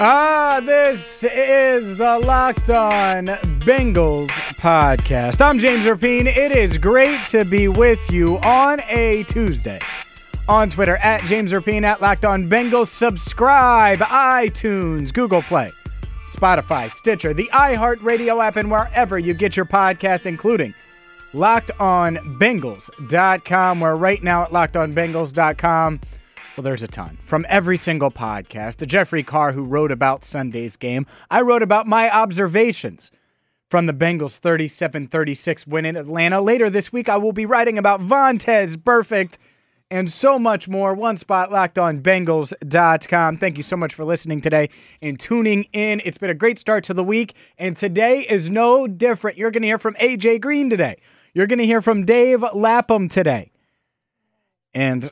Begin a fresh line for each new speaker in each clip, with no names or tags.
Ah, this is the Locked On Bengals podcast. I'm James Rapien. It is great to be with you on a Tuesday. On Twitter at James Rapien at Locked On Bengals. Subscribe, iTunes, Google Play, Spotify, Stitcher, the iHeartRadio app, and wherever you get your podcast, including LockedOnBengals.com. We're right now at LockedOnBengals.com. Well, there's a ton from every single podcast. The Jeffrey Carr, who wrote about Sunday's game, I wrote about my observations from the Bengals 37 36 win in Atlanta. Later this week, I will be writing about Vontaze Burfict and so much more. One spot locked on Bengals.com. Thank you so much for listening today and tuning in. It's been a great start to the week, and today is no different. You're going to hear from AJ Green today. You're going to hear from Dave Lapham today. And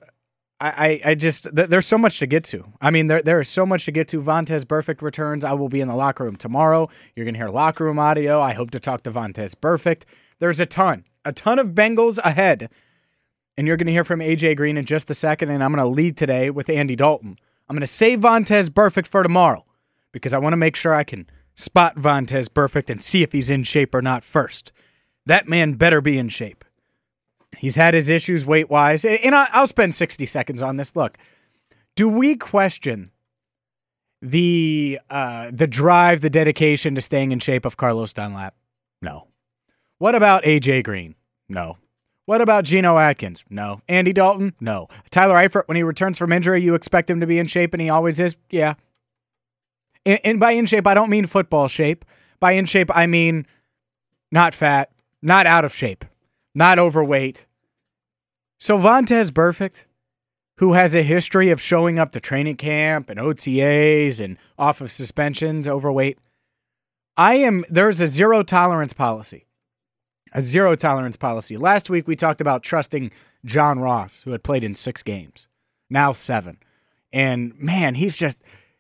I, I just th- there's so much to get to. I mean, there there is so much to get to. Vontaze Burfict returns. I will be in the locker room tomorrow. You're gonna hear locker room audio. I hope to talk to Vontaze Burfict. There's a ton, a ton of Bengals ahead, and you're gonna hear from AJ Green in just a second. And I'm gonna lead today with Andy Dalton. I'm gonna save Vontaze Burfict for tomorrow because I want to make sure I can spot Vontaze Burfict and see if he's in shape or not first. That man better be in shape. He's had his issues weight wise. And I'll spend 60 seconds on this. Look, do we question the uh, the drive, the dedication to staying in shape of Carlos Dunlap? No. What about AJ Green? No. What about Geno Atkins? No. Andy Dalton? No. Tyler Eifert, when he returns from injury, you expect him to be in shape, and he always is? Yeah. And, and by in shape, I don't mean football shape. By in shape, I mean not fat, not out of shape, not overweight. So Vontaze Burfict, who has a history of showing up to training camp and OTAs and off of suspensions, overweight, I am there's a zero tolerance policy. A zero tolerance policy. Last week we talked about trusting John Ross, who had played in six games, now seven. And man, he's just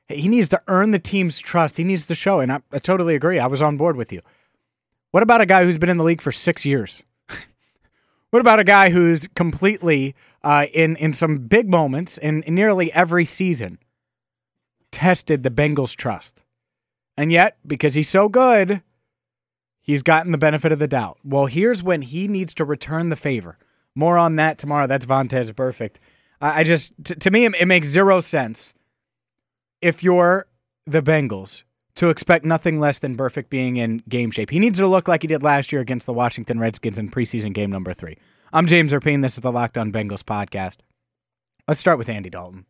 he needs to earn the team's trust. He needs to show. And I, I totally agree. I was on board with you. What about a guy who's been in the league for six years? What about a guy who's completely uh, in in some big moments in, in nearly every season tested the Bengals' trust, and yet because he's so good, he's gotten the benefit of the doubt. Well, here's when he needs to return the favor. More on that tomorrow. That's Vontaze Burfict. I, I just t- to me it, it makes zero sense if you're the Bengals to expect nothing less than Burfict being in game shape. He needs to look like he did last year against the Washington Redskins in preseason game number three. I'm James Rapien. This is the Locked On Bengals podcast. Let's start with Andy Dalton.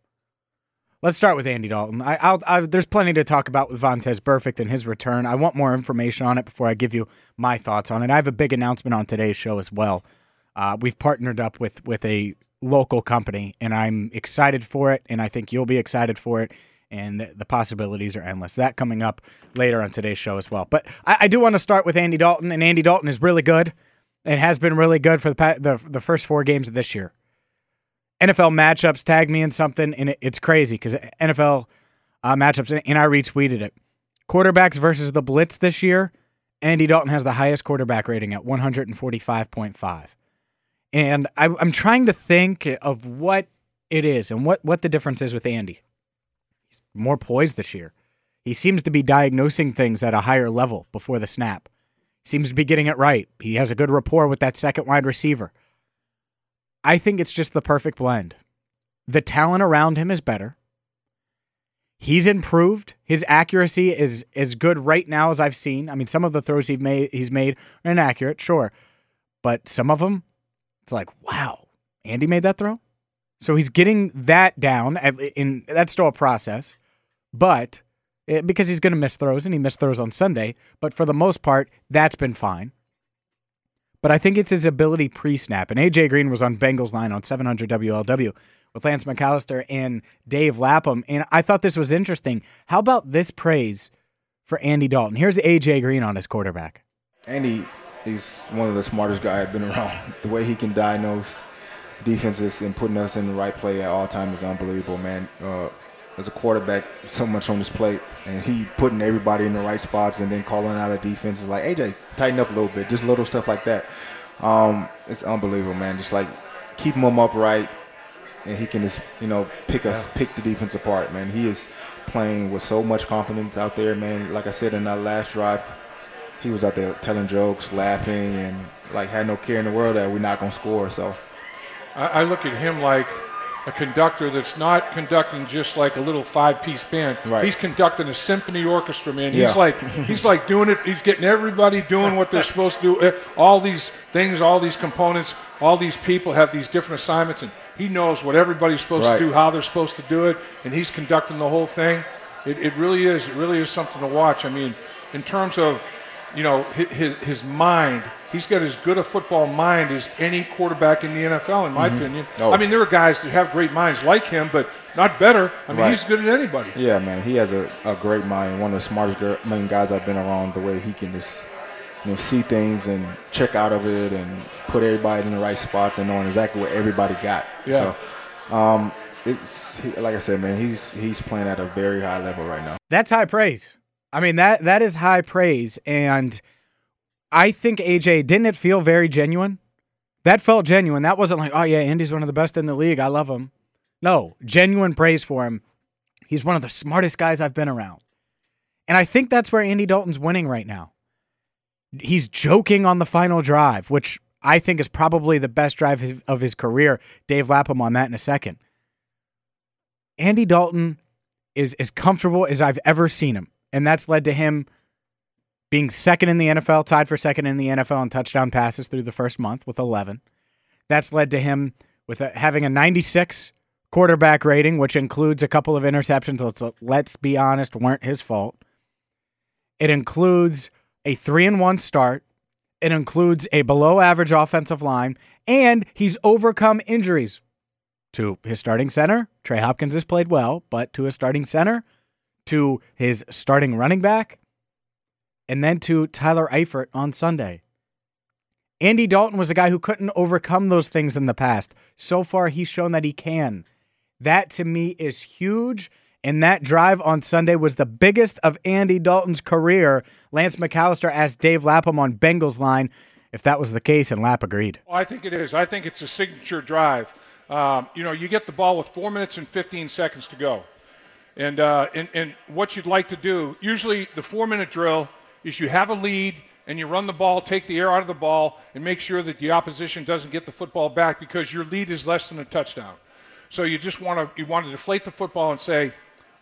Let's start with Andy Dalton. I, I, there's plenty to talk about with Vontaze Burfict and his return. I want more information on it before I give you my thoughts on it. I have a big announcement on today's show as well. Uh, we've partnered up with with a local company, and I'm excited for it, and I think you'll be excited for it and the, the, possibilities are endless. That coming up later on today's show as well. But I, I, do want to start with Andy Dalton, and Andy Dalton is really good and has been really good for the the, the first four games of this year. NFL matchups tag me in something, and it, it's crazy because NFL uh, matchups, and I retweeted it. Quarterbacks versus the blitz this year. Andy Dalton has the highest quarterback rating at 145.5. And I, I'm trying to think of what it is and what, what the difference is with Andy more poised this year. He seems to be diagnosing things at a higher level before the snap. Seems to be getting it right. He has a good rapport with that second wide receiver. I think it's just the perfect blend. The talent around him is better. He's improved. His accuracy is as good right now as I've seen. I mean, some of the throws he's made he's made are inaccurate, sure, but some of them, it's like, wow, Andy made that throw. So he's getting that down. In that's still a process, but it, eh, because he's going to miss throws and he missed throws on Sunday, but for the most part, that's been fine. But I think it's his ability pre-snap. And AJ Green was on Bengals line on 700 WLW with Lance McAllister and Dave Lapham, and I thought this was interesting. How about this praise for Andy Dalton. Here's AJ Green on his quarterback.
Andy is one of the smartest guys I've been around. The way he can diagnose defenses and putting us in the right play at all times is unbelievable, man. Uh, as a quarterback, so much on his plate, and he putting everybody in the right spots and then calling out a defense is like, AJ, tighten up a little bit, just little stuff like that. Um, it's unbelievable, man. Just like keeping them upright, and he can just you know pick us, yeah. pick the defense apart, man. He is playing with so much confidence out there, man. Like I said in that last drive, he was out there telling jokes, laughing, and like had no care in the world that we're not gonna score. So
I, I look at him like a conductor that's not conducting just like a little five-piece band. Right. He's conducting a symphony orchestra, man. He's yeah. like he's like doing it. He's getting everybody doing what they're supposed to do. Eh, all these things, all these components, all these people have these different assignments, and he knows what everybody's supposed right. to do, how they're supposed to do it, and he's conducting the whole thing. It, it really is. It really is something to watch. I mean, in terms of you know his, his mind he's got as good a football mind as any quarterback in the NFL, in my mm-hmm. opinion. Oh. I mean, there are guys that have great minds like him, but not better. I mean, right. he's good at anybody.
Yeah, man, he has a, a great mind. One of the smartest main guys I've been around. The way he can just you know see things and check out of it and put everybody in the right spots and knowing exactly what everybody got. Yeah. So, um, it's like I said, man, he's he's playing at a very high level right now.
That's high praise. I mean that that is high praise and I think AJ didn't it feel very genuine? That felt genuine. That wasn't like, oh yeah, Andy's one of the best in the league. I love him. No, genuine praise for him. He's one of the smartest guys I've been around. And I think that's where Andy Dalton's winning right now. He's joking on the final drive, which I think is probably the best drive of his career. Dave Lapham on that in a second. Andy Dalton is as comfortable as I've ever seen him. And that's led to him being second in the NFL, tied for second in the NFL in touchdown passes through the first month with 11. That's led to him with a, having a 96 quarterback rating, which includes a couple of interceptions. Let's let's be honest, weren't his fault. It includes a three and one start. It includes a below average offensive line, and he's overcome injuries to his starting center. Trey Hopkins has played well, but to his starting center, to his starting running back, and then to Tyler Eifert on Sunday. Andy Dalton was a guy who couldn't overcome those things in the past. So far, he's shown that he can. That to me is huge. And that drive on Sunday was the biggest of Andy Dalton's career. Lance McAllister asked Dave Lapham on Bengals line if that was the case, and Lap agreed.
Well, I think it is. I think it's a signature drive. Um, you know, you get the ball with four minutes and 15 seconds to go. And, uh, and, and what you'd like to do, usually the four minute drill, is you have a lead and you run the ball, take the air out of the ball, and make sure that the opposition doesn't get the football back because your lead is less than a touchdown. So you just want to you want to deflate the football and say,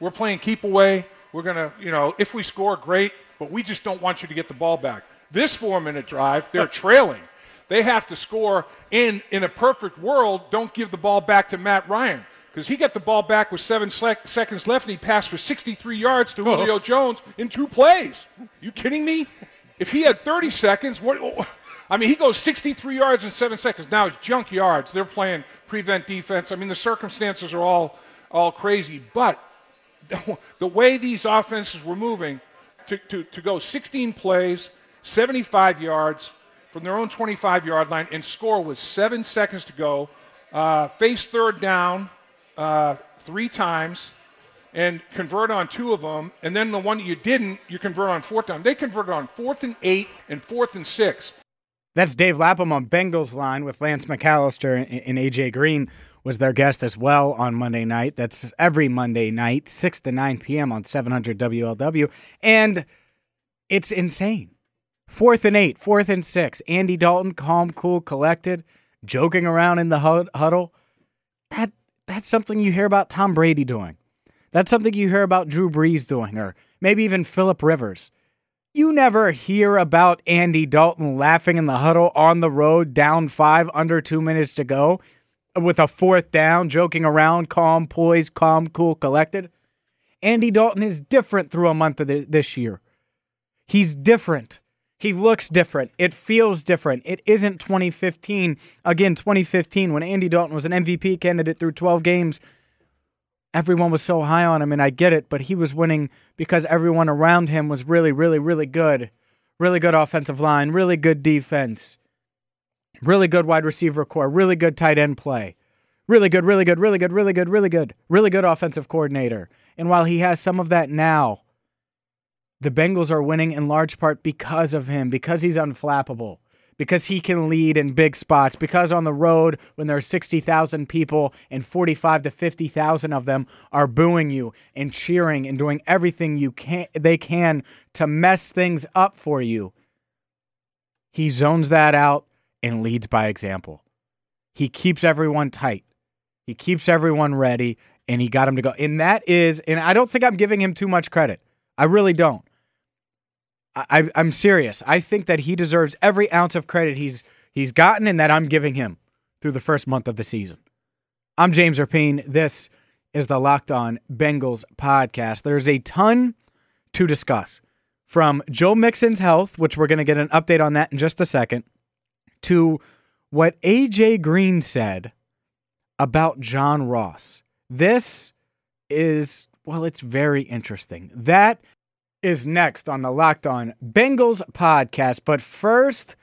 we're playing keep away. We're gonna, you know, if we score, great, but we just don't want you to get the ball back. This four-minute drive, they're trailing. They have to score in in a perfect world. Don't give the ball back to Matt Ryan because he got the ball back with seven sec- seconds left and he passed for 63 yards to Julio Jones in two plays. You kidding me? If he had 30 seconds, what? I mean, he goes 63 yards in seven seconds. Now it's junk yards. They're playing prevent defense. I mean, the circumstances are all all crazy, but the, the way these offenses were moving to, to, to go 16 plays, 75 yards from their own 25 yard line and score with seven seconds to go, uh, face third down, uh, three times and convert on two of them, and then the one that you didn't, you convert on fourth time. They converted on fourth and eight and fourth and six.
That's Dave Lapham on Bengals line with Lance McAllister and AJ Green was their guest as well on Monday night. That's every Monday night, 6 to 9 p.m. on 700 WLW. And it's insane. Fourth and eight, fourth and six. Andy Dalton, calm, cool, collected, joking around in the huddle. That that's something you hear about Tom Brady doing. That's something you hear about Drew Brees doing, or maybe even Philip Rivers. You never hear about Andy Dalton laughing in the huddle on the road, down five, under two minutes to go, with a fourth down, joking around, calm, poised, calm, cool, collected. Andy Dalton is different through a month of this year. He's different. He looks different. It feels different. It isn't 2015. Again, 2015, when Andy Dalton was an MVP candidate through 12 games, everyone was so high on him, and I get it, but he was winning because everyone around him was really, really, really good. Really good offensive line, really good defense, really good wide receiver corps, really good tight end play. Really good, really good, really good, really good, really good, really good offensive coordinator. And while he has some of that now, the Bengals are winning in large part because of him, because he's unflappable, because he can lead in big spots, because on the road, when there are 60,000 people and 45 to 50,000 of them are booing you and cheering and doing everything you can they can to mess things up for you. He zones that out and leads by example. He keeps everyone tight. He keeps everyone ready and he got him to go. And that is, and I don't think I'm giving him too much credit. I really don't. I, I'm serious. I think that he deserves every ounce of credit he's he's gotten and that I'm giving him through the first month of the season. I'm James Rapien. This is the Locked On Bengals podcast. There's a ton to discuss from Joe Mixon's health, which we're going to get an update on that in just a second, to what AJ Green said about John Ross. This is, well, it's very interesting. That is next on the Locked On Bengals podcast. But first,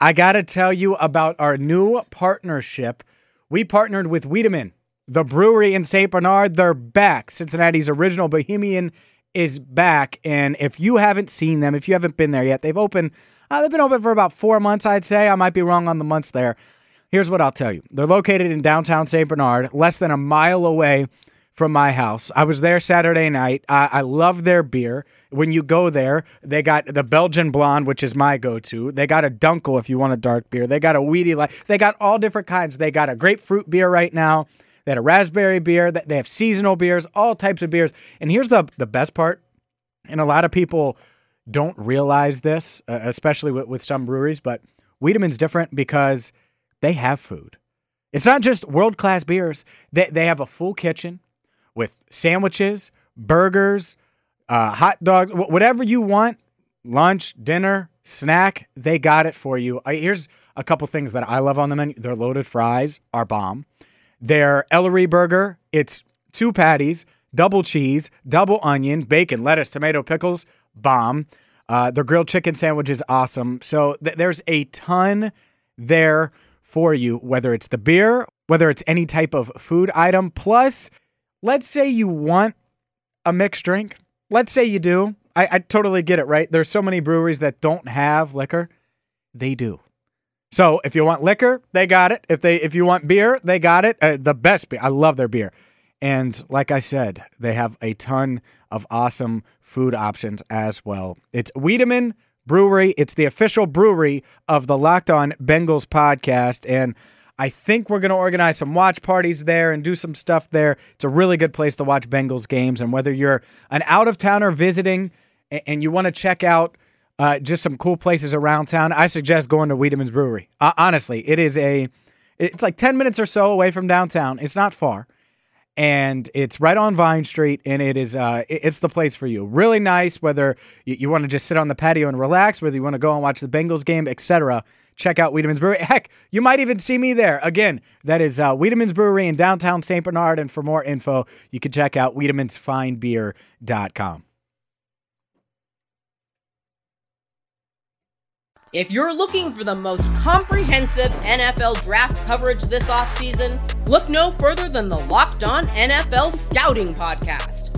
I got to tell you about our new partnership. We partnered with Wiedemann, the brewery in St. Bernard. They're back. Cincinnati's original Bohemian is back. And if you haven't seen them, if you haven't been there yet, they've opened, uh, they've been open for about four months, I'd say. I might be wrong on the months there. Here's what I'll tell you they're located in downtown St. Bernard, less than a mile away from my house. I was there Saturday night. I, I love their beer. When you go there, they got the Belgian Blonde, which is my go to. They got a Dunkel if you want a dark beer. They got a Weedy Light. They got all different kinds. They got a grapefruit beer right now. They had a raspberry beer. They have seasonal beers, all types of beers. And here's the, the best part, and a lot of people don't realize this, uh, especially with, with some breweries, but Wiedemann's different because they have food. It's not just world class beers. They, they have a full kitchen with sandwiches, burgers, uh, hot dogs, whatever you want, lunch, dinner, snack, they got it for you. I, here's a couple things that I love on the menu. Their loaded fries are bomb. Their Ellery burger, it's two patties, double cheese, double onion, bacon, lettuce, tomato, pickles, bomb. Uh, their grilled chicken sandwich is awesome. So th- there's a ton there for you, whether it's the beer, whether it's any type of food item. Plus, let's say you want a mixed drink. Let's say you do. I, I totally get it, right? There's so many breweries that don't have liquor. They do. So if you want liquor, they got it. If they if you want beer, they got it. Uh, the best beer. I love their beer. And like I said, they have a ton of awesome food options as well. It's Wiedemann Brewery. It's the official brewery of the Locked On Bengals podcast. And I think we're going to organize some watch parties there and do some stuff there. It's a really good place to watch Bengals games. And whether you're an out of towner visiting and you want to check out uh, just some cool places around town, I suggest going to Wiedemann's Brewery. Uh, honestly, it is a, it's like 10 minutes or so away from downtown. It's not far. And it's right on Vine Street, and it is uh, it's the place for you. Really nice, whether you, you want to just sit on the patio and relax, whether you want to go and watch the Bengals game, etc check out Wiedemann's Brewery. Heck, you might even see me there. Again, that is uh, Wiedemann's Brewery in downtown St. Bernard. And for more info, you can check out wiedemannsfinebeer.com.
If you're looking for the most comprehensive NFL draft coverage this offseason, look no further than the Locked On NFL Scouting Podcast.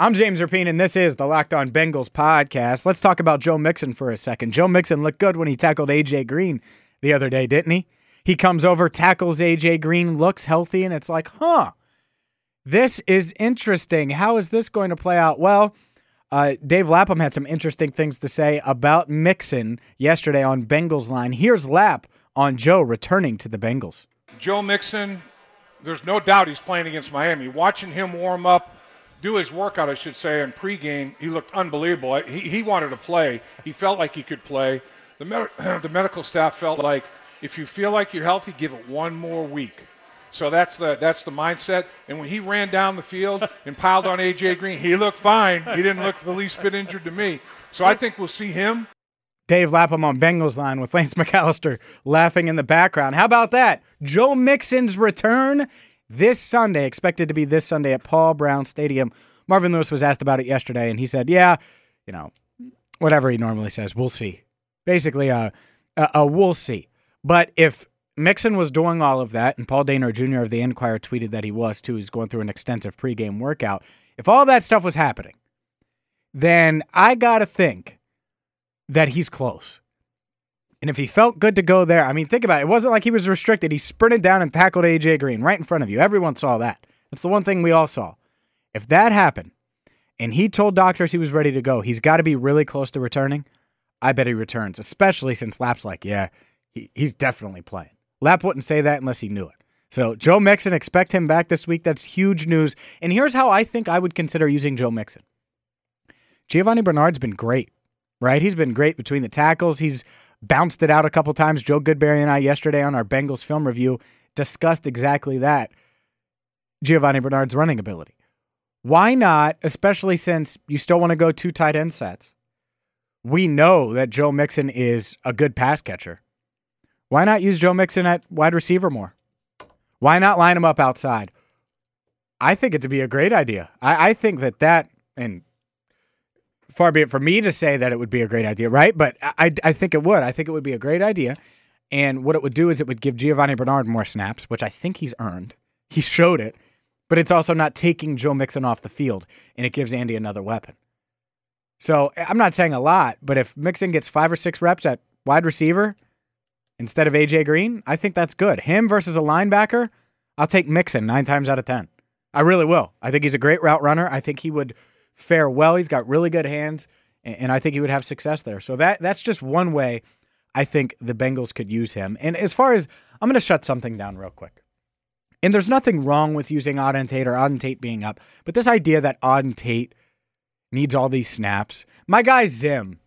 I'm James Rapien, and this is the Locked On Bengals podcast. Let's talk about Joe Mixon for a second. Joe Mixon looked good when he tackled AJ Green the other day, didn't he? He comes over, tackles AJ Green, looks healthy, and it's like, huh, this is interesting. How is this going to play out? Well, uh, Dave Lapham had some interesting things to say about Mixon yesterday on Bengals Line. Here's Lap on Joe returning to the Bengals.
Joe Mixon there's no doubt he's playing against Miami. Watching him warm up, do his workout, I should say, in pregame, he looked unbelievable. He, he wanted to play. He felt like he could play. The, med- the medical staff felt like if you feel like you're healthy, give it one more week. So that's the that's the mindset. And when he ran down the field and piled on AJ Green, he looked fine. He didn't look the least bit injured to me. So I think we'll see him.
Dave Lapham on Bengals line with Lance McAllister laughing in the background. How about that? Joe Mixon's return this Sunday, expected to be this Sunday at Paul Brown Stadium. Marvin Lewis was asked about it yesterday, and he said, "Yeah, you know, whatever he normally says, we'll see." Basically, uh, a, a we'll see. But if Mixon was doing all of that, and Paul Dehner Jr. of the Enquirer tweeted that he was too. He's going through an extensive pregame workout. If all that stuff was happening, then I got to think that he's close. And if he felt good to go there, I mean, think about it. It wasn't like he was restricted. He sprinted down and tackled AJ Green right in front of you. Everyone saw that. That's the one thing we all saw. If that happened and he told doctors he was ready to go, he's got to be really close to returning. I bet he returns, especially since Lap's like, yeah, he, he's definitely playing. Lap wouldn't say that unless he knew it. So Joe Mixon, expect him back this week. That's huge news. And here's how I think I would consider using Joe Mixon. Giovani Bernard's been great, right? He's been great between the tackles. He's bounced it out a couple times. Joe Goodberry and I yesterday on our Bengals film review discussed exactly that. Giovani Bernard's running ability. Why not, especially since you still want to go two tight end sets? We know that Joe Mixon is a good pass catcher. Why not use Joe Mixon at wide receiver more? Why not line him up outside? I think it to be a great idea. I, I think that that, and far be it for me to say that it would be a great idea, right? But I, I think it would. I think it would be a great idea. And what it would do is it would give Giovani Bernard more snaps, which I think he's earned. He showed it, but it's also not taking Joe Mixon off the field, and it gives Andy another weapon. So I'm not saying a lot, but if Mixon gets five or six reps at wide receiver, instead of AJ Green, I think that's good. Him versus a linebacker, I'll take Mixon nine times out of 10. I really will. I think he's a great route runner. I think he would fare well. He's got really good hands, and I think he would have success there. So that that's just one way I think the Bengals could use him. And as far as I'm going to shut something down real quick. And there's nothing wrong with using Auden Tate or Auden Tate being up, but this idea that Auden Tate needs all these snaps. My guy Zim,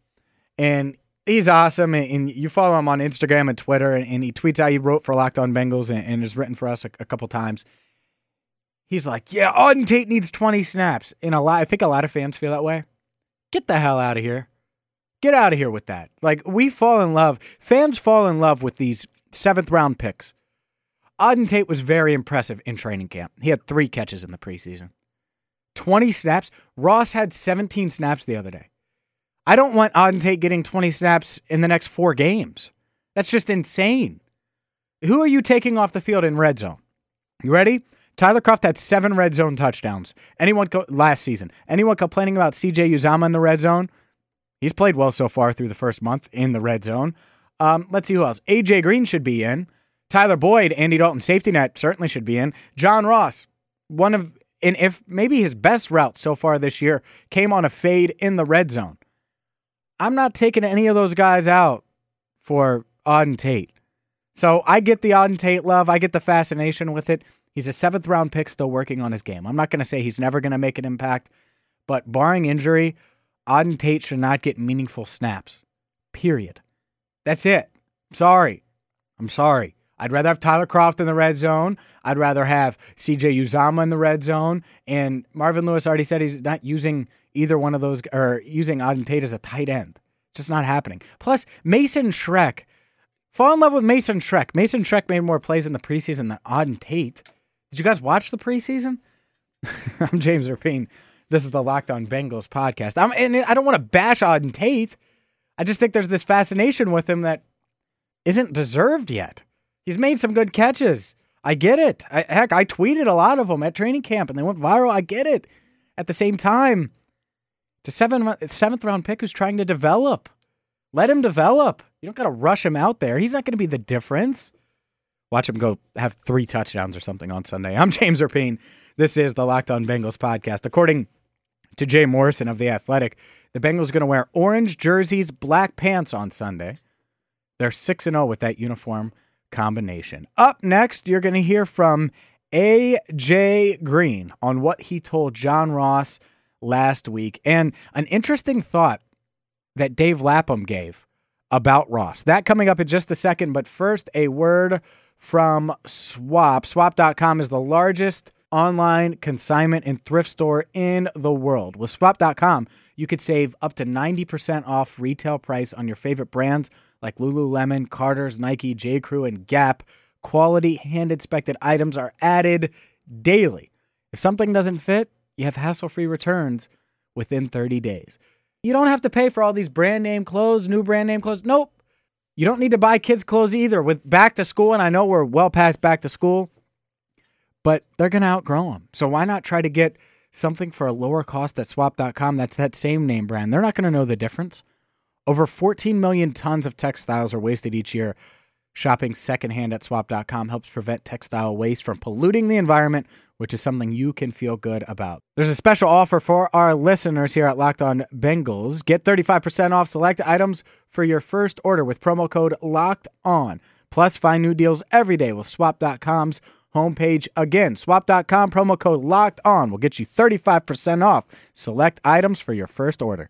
and he's awesome. And you follow him on Instagram and Twitter, and he tweets out he wrote for Locked On Bengals and, and has written for us a couple times. He's like, yeah, Auden Tate needs 20 snaps. And a lot, I think a lot of fans feel that way. Get the hell out of here. Get out of here with that. Like, we fall in love, fans fall in love with these seventh round picks. Auden Tate was very impressive in training camp. He had three catches in the preseason. 20 snaps. Ross had 17 snaps the other day. I don't want Auden Tate getting 20 snaps in the next four games. That's just insane. Who are you taking off the field in red zone? You ready? Tyler Kroft had seven red zone touchdowns. Anyone co- last season? Anyone complaining about CJ Uzomah in the red zone? He's played well so far through the first month in the red zone. Um, let's see who else. AJ Green should be in. Tyler Boyd, Andy Dalton safety net certainly should be in. John Ross, one of and if maybe his best route so far this year came on a fade in the red zone. I'm not taking any of those guys out for Auden Tate. So I get the Auden Tate love. I get the fascination with it. He's a seventh round pick still working on his game. I'm not going to say he's never going to make an impact, but barring injury, Auden Tate should not get meaningful snaps. Period. That's it. Sorry. I'm sorry. I'd rather have Tyler Kroft in the red zone. I'd rather have CJ Uzomah in the red zone. And Marvin Lewis already said he's not using either one of those or using Auden Tate as a tight end. It's just not happening. Plus, Mason Schreck. Fall in love with Mason Schreck. Mason Schreck made more plays in the preseason than Auden Tate. Did you guys watch the preseason? I'm James Rapien. This is the Locked On Bengals podcast. I'm, and I don't want to bash Auden Tate. I just think there's this fascination with him that isn't deserved yet. He's made some good catches. I get it. I, heck, I tweeted a lot of them at training camp and they went viral. I get it. At the same time, a seven, seventh round pick who's trying to develop. Let him develop. You don't got to rush him out there. He's not going to be the difference. Watch him go have three touchdowns or something on Sunday. I'm James Rapien. This is the Locked On Bengals podcast. According to Jay Morrison of The Athletic, the Bengals are going to wear orange jerseys, black pants on Sunday. They're 6 0 with that uniform combination. Up next, you're going to hear from AJ Green on what he told John Ross last week. And an interesting thought that Dave Lapham gave about Ross. That coming up in just a second. But first, a word from Swap. Swap.com is the largest online consignment and thrift store in the world. With Swap.com, you could save up to 90% off retail price on your favorite brands like Lululemon, Carter's, Nike, J. Crew, and Gap. Quality hand inspected items are added daily. If something doesn't fit, you have hassle free returns within 30 days. You don't have to pay for all these brand name clothes, new brand name clothes. Nope. You don't need to buy kids' clothes either. With back to school, and I know we're well past back to school, but they're going to outgrow them. So why not try to get something for a lower cost at swap.com that's that same name brand? They're not going to know the difference. Over 14 million tons of textiles are wasted each year. Shopping secondhand at swap.com helps prevent textile waste from polluting the environment, which is something you can feel good about. There's a special offer for our listeners here at Locked On Bengals. Get 35% off select items for your first order with promo code Locked On. Plus, find new deals every day with swap.com's homepage. Again, swap.com promo code Locked On will get you 35% off select items for your first order.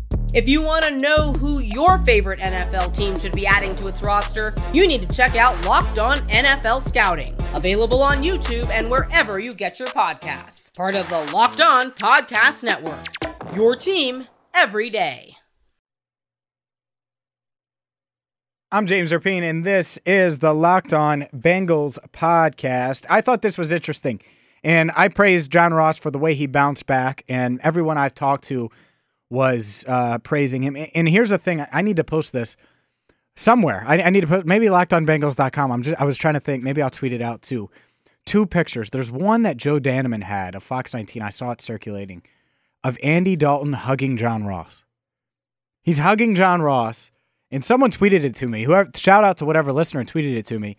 If you want to know who your favorite NFL team should be adding to its roster, you need to check out Locked On NFL Scouting, available on YouTube and wherever you get your podcasts. Part of the Locked On Podcast Network. Your team every day.
I'm James Rapien, and this is the Locked On Bengals podcast. I thought this was interesting, and I praise John Ross for the way he bounced back, and everyone I've talked to was uh, praising him. And here's the thing: I need to post this somewhere. I, I need to put maybe lockedonbengals.com. I'm just I was trying to think. Maybe I'll tweet it out too. Two pictures. There's one that Joe Danneman had of Fox 19. I saw it circulating of Andy Dalton hugging John Ross. He's hugging John Ross, and someone tweeted it to me. Whoever shout out to whatever listener tweeted it to me.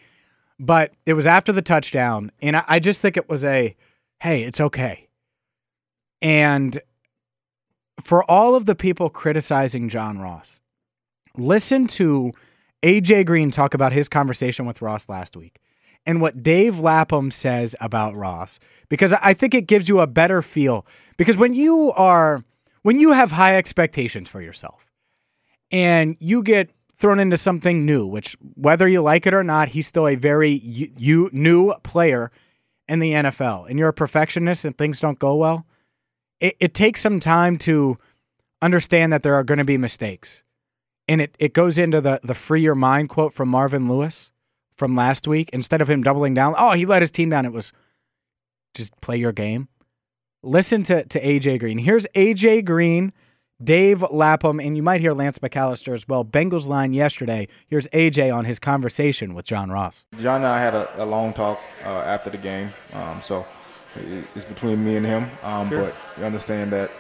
But it was after the touchdown, and I, I just think it was a hey, it's okay. And for all of the people criticizing John Ross, listen to AJ Green talk about his conversation with Ross last week and what Dave Lapham says about Ross because I think it gives you a better feel. Because when you are when you have high expectations for yourself and you get thrown into something new which whether you like it or not he's still a very you, you new player in the NFL and you're a perfectionist and things don't go well it, it takes some time to understand that there are going to be mistakes. And it, it goes into the, the free your mind quote from Marvin Lewis from last week. Instead of him doubling down, oh, he let his team down. It was just play your game. Listen to, to AJ Green. Here's AJ Green, Dave Lapham, and you might hear Lance McAllister as well. Bengals line yesterday. Here's AJ on his conversation with John Ross.
John and I had a, a long talk uh, after the game. Um, so it's between me and him. Um, sure. But you understand that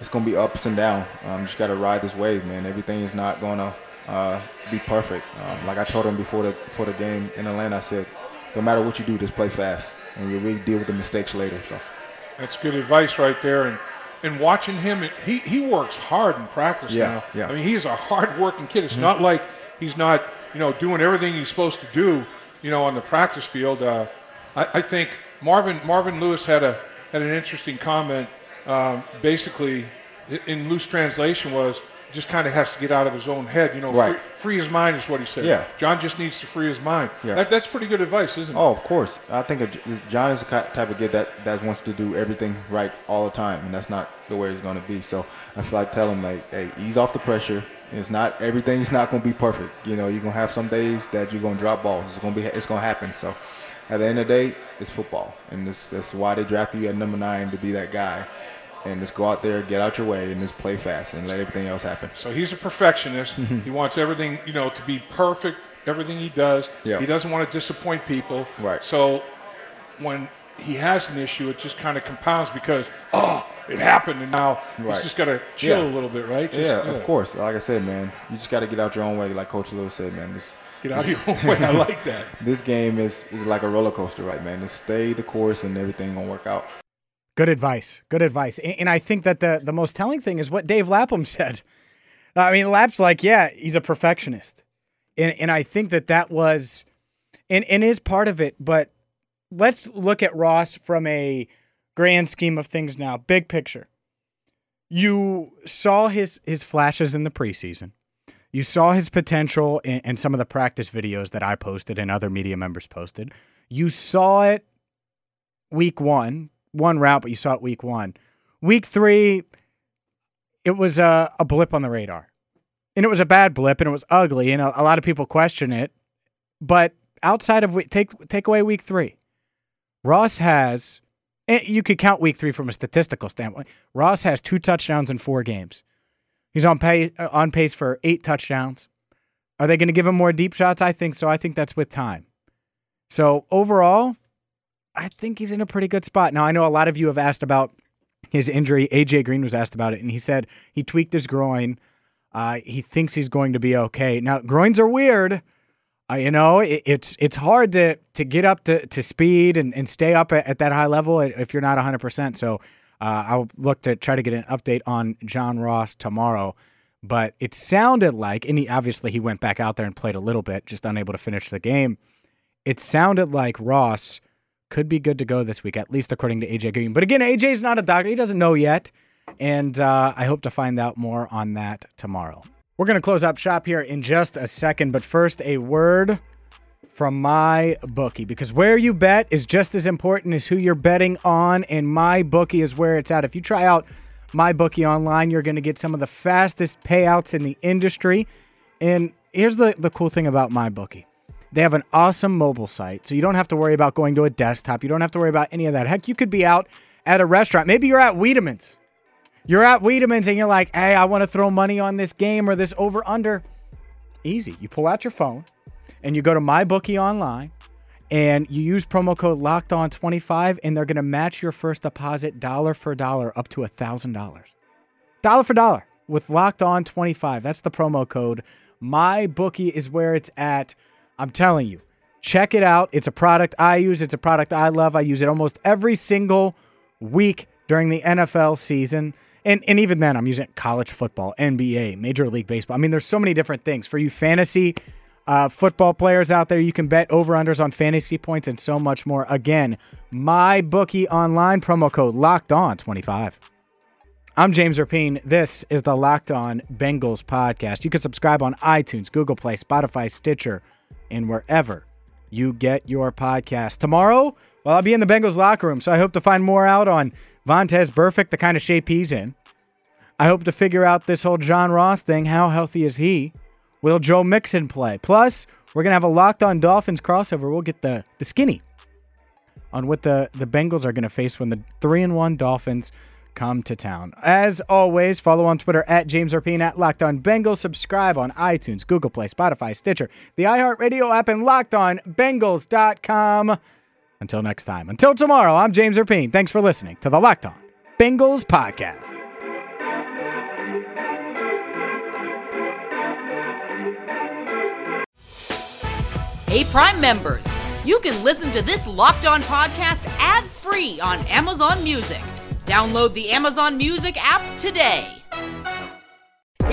it's going to be ups and downs. Um, you just got to ride this wave, man. Everything is not going to uh, be perfect. Um, like I told him before the before the game in Atlanta, I said, no matter what you do, just play fast, and you'll really deal with the mistakes later. So
that's good advice right there. And and watching him, he he works hard in practice
yeah,
now.
Yeah.
I mean, he's a hard-working kid. It's mm-hmm. not like he's not you know doing everything he's supposed to do, you know, on the practice field. Uh, I, I think Marvin Marvin Lewis had a had an interesting comment. Um, basically, in loose translation, was just kind of has to get out of his own head. You know,
right.
free, free, his mind is what he said.
Yeah.
John just needs to free his mind.
Yeah.
That, that's pretty good advice, isn't it?
Oh, of course. I think John is the type of kid that that wants to do everything right all the time, and that's not the way he's going to be. So I feel like tell him like, hey, ease off the pressure. It's not everything's not going to be perfect. You know, you're gonna have some days that you're gonna drop balls. It's gonna be it's gonna happen. So at the end of the day, it's football, and this, that's why they drafted you at number nine to be that guy. And just go out there, get out your way, and just play fast, and let everything else happen.
So he's a perfectionist. he wants everything, you know, to be perfect. Everything he does.
Yeah.
He doesn't want to disappoint people.
Right.
So when he has an issue, it just kind of compounds because, oh, it happened, and now
Right.
he's just got to chill
Yeah.
a little bit, right? Just,
Yeah, of course. Like I said, man, you just got to get out your own way, like Coach Lewis said, man. This
Get out of your own way. I like that.
this game is is like a roller coaster, right, man? Just stay the course, and everything gonna work out.
Good advice. Good advice. And, and I think that the the most telling thing is what Dave Lapham said. I mean, Lap's like, yeah, he's a perfectionist, and and I think that that was, and and is part of it. But let's look at Ross from a grand scheme of things now, big picture. You saw his his flashes in the preseason. You saw his potential in, in some of the practice videos that I posted and other media members posted. You saw it week one, one route, but you saw it week one. Week three, it was a, a blip on the radar. And it was a bad blip and it was ugly, and a, a lot of people question it. But outside of take take away week three, Ross has you could count week three from a statistical standpoint. Ross has two touchdowns in four games. He's on pace on pace for eight touchdowns. Are they going to give him more deep shots? I think so. I think that's with time. So overall, I think he's in a pretty good spot. Now, I know a lot of you have asked about his injury. AJ Green was asked about it, and he said he tweaked his groin. Uh, he thinks he's going to be okay. Now, groins are weird. Uh, you know, it, it's it's hard to to get up to, to speed and, and stay up at, at that high level if you're not 100%. So uh, I'll look to try to get an update on John Ross tomorrow. But it sounded like, and he, obviously he went back out there and played a little bit, just unable to finish the game. It sounded like Ross could be good to go this week, at least according to AJ Green. But again, AJ's not a doctor; he doesn't know yet, and uh, I hope to find out more on that tomorrow. We're going to close up shop here in just a second, but first, a word from my bookie because where you bet is just as important as who you're betting on, and my bookie is where it's at. If you try out my bookie online, you're going to get some of the fastest payouts in the industry. And here's the, the cool thing about my bookie. They have an awesome mobile site, so you don't have to worry about going to a desktop. You don't have to worry about any of that. Heck, you could be out at a restaurant. Maybe you're at Wiedemann's. You're at Wiedemann's and you're like, hey, I want to throw money on this game or this over under. Easy. You pull out your phone and you go to my bookie online and you use promo code locked on 25 and they're going to match your first deposit dollar for dollar up to a thousand dollars. Dollar for dollar with locked on 25 that's the promo code. My bookie is where it's at. I'm telling you check it out. It's a product i use. It's a product i love. I use it almost every single week during the nfl season and, and even then i'm using college football nba major league baseball i mean there's so many different things for you fantasy uh, football players out there. You can bet over unders on fantasy points and so much more. Again, my bookie online promo code locked on 25. I'm James Rapien. This is the Locked On Bengals podcast. You can subscribe on iTunes, Google Play, Spotify, Stitcher, and wherever you get your podcast. Tomorrow, well, I'll be in the Bengals locker room, so I hope to find more out on Vontaze Burfict, the kind of shape he's in. I hope to figure out this whole John Ross thing. How healthy is he? Will Joe Mixon play? Plus, we're gonna have a locked on Dolphins crossover. We'll get the the skinny on what the the Bengals are gonna face when the three and one Dolphins come to town. As always, follow on Twitter at James Rapien at Locked On Bengals. Subscribe on iTunes, Google Play, Spotify, Stitcher, the iHeartRadio app, and LockedOnBengals.com. Until next time. Until tomorrow, I'm James Rapien. Thanks for listening to the Locked On Bengals podcast.
Hey, Prime members, you can listen to this Locked On podcast ad free on Amazon Music. Download the Amazon Music app today.